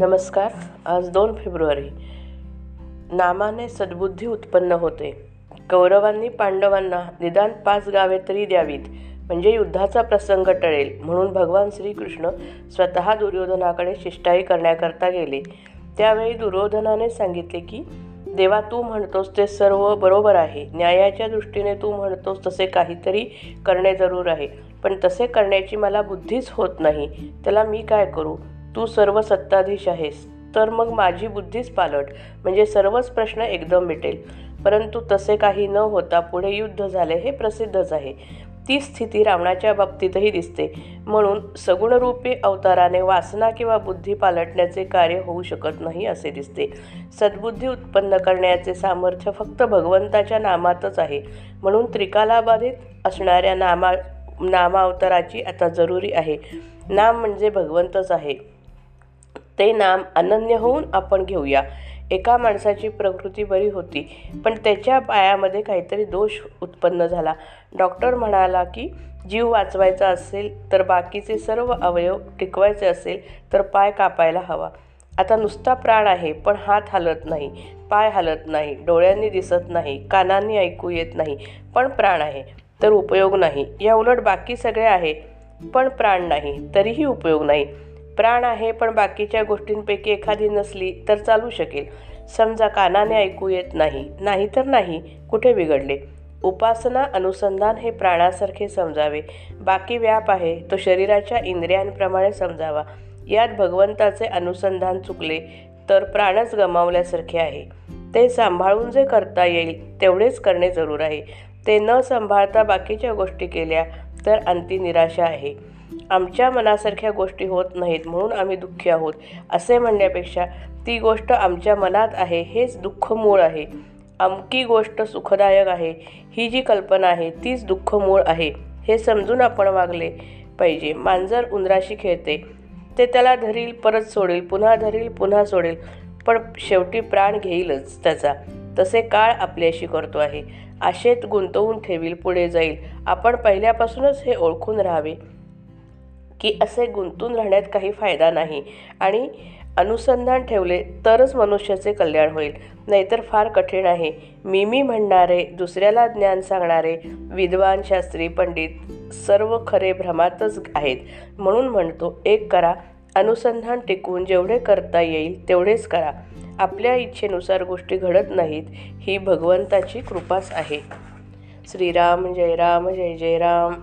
नमस्कार. आज दोन फेब्रुवारी. नामाने सद्बुद्धी उत्पन्न होते. कौरवांनी पांडवांना निदान पाच गावे तरी द्यावीत. म्हणजे युद्धाचा प्रसंग टळेल म्हणून भगवान श्रीकृष्ण स्वतः दुर्योधनाकडे शिष्टाई करण्याकरता गेले. त्यावेळी दुर्योधनाने सांगितले की देवा तू म्हणतोस ते सर्व बरोबर आहे. न्यायाच्या दृष्टीने तू म्हणतोस तसे काहीतरी करणे जरूर आहे. पण तसे करण्याची मला बुद्धीच होत नाही. त्याला मी काय करू? तू सर्व सत्ताधीश आहेस. तर मग माझी बुद्धीच पालट. म्हणजे सर्वच प्रश्न एकदम मिटेल. परंतु तसे काही न होता पुढे युद्ध झाले हे प्रसिद्धच आहे. ती स्थिती रावणाच्या बाबतीतही दिसते. म्हणून सगुणरूपी अवताराने वासना किंवा बुद्धी पालटण्याचे कार्य होऊ शकत नाही असे दिसते. सद्बुद्धी उत्पन्न करण्याचे सामर्थ्य फक्त भगवंताच्या नामातच आहे. म्हणून त्रिकालाबाधित असणाऱ्या नामा नामावताराची आता जरुरी आहे. नाम म्हणजे भगवंतच आहे. ते नाम अनन्य होऊन आपण घेऊया. एका माणसाची प्रकृती बरी होती पण त्याच्या पायामध्ये काहीतरी दोष उत्पन्न झाला. डॉक्टर म्हणाला की जीव वाचवायचा असेल तर बाकीचे सर्व अवयव टिकवायचे असेल तर पाय कापायला हवा. आता नुसता प्राण आहे पण हात हलत नाही पाय हलत नाही डोळ्यांनी दिसत नाही कानांनी ऐकू येत नाही पण प्राण आहे तर उपयोग नाही. या उलट बाकी सगळे आहे पण प्राण नाही तरीही उपयोग नाही. प्राण आहे पण बाकीच्या गोष्टींपैकी एखादी नसली तर चालू शकेल. समजा कानाने ऐकू येत नाही नाही तर नाही कुठे बिघडले? उपासना अनुसंधान हे प्राणासारखे समजावे. बाकी व्याप आहे तो शरीराच्या इंद्रियांप्रमाणे समजावा. यात भगवंताचे अनुसंधान चुकले तर प्राणच गमावल्यासारखे आहे. ते सांभाळून जे करता येईल तेवढेच करणे जरूर आहे. ते न सांभाळता बाकीच्या गोष्टी केल्या तर अंती निराशा आहे. आमच्या मनासारख्या गोष्टी होत नाहीत म्हणून आम्ही दुःखी आहोत. असे म्हणण्यापेक्षा ती गोष्ट आमच्या मनात आहे हेच दुःख मूळ आहे. अमकी गोष्ट सुखदायक आहे. ही जी कल्पना आहे तीच दुःख मूळ आहे. हे समजून आपण वागले पाहिजे. मांजर उंदराशी खेळते. ते त्याला धरील परत सोडेल पुन्हा धरील पुन्हा सोडेल. पण शेवटी प्राण घेईलच त्याचा. तसे काळ आपल्याशी करतो आहे. आशेत गुंतवून ठेवील पुढे जाईल. आपण पहिल्यापासूनच हे ओळखून राहावे. की असे गुंतून राहण्यात काही फायदा नाही. आणि अनुसंधान ठेवले तरच मनुष्याचे कल्याण होईल. नाहीतर फार कठीण आहे. मी मी म्हणणारे दुसऱ्याला ज्ञान सांगणारे विद्वान शास्त्री पंडित सर्व खरे भ्रमातच आहेत. म्हणून म्हणतो एक करा अनुसंधान टिकवून जेवढे करता येईल तेवढेच करा. आपल्या इच्छेनुसार गोष्टी घडत नाहीत ही भगवंताची कृपाच आहे. श्रीराम जय राम जय जय राम.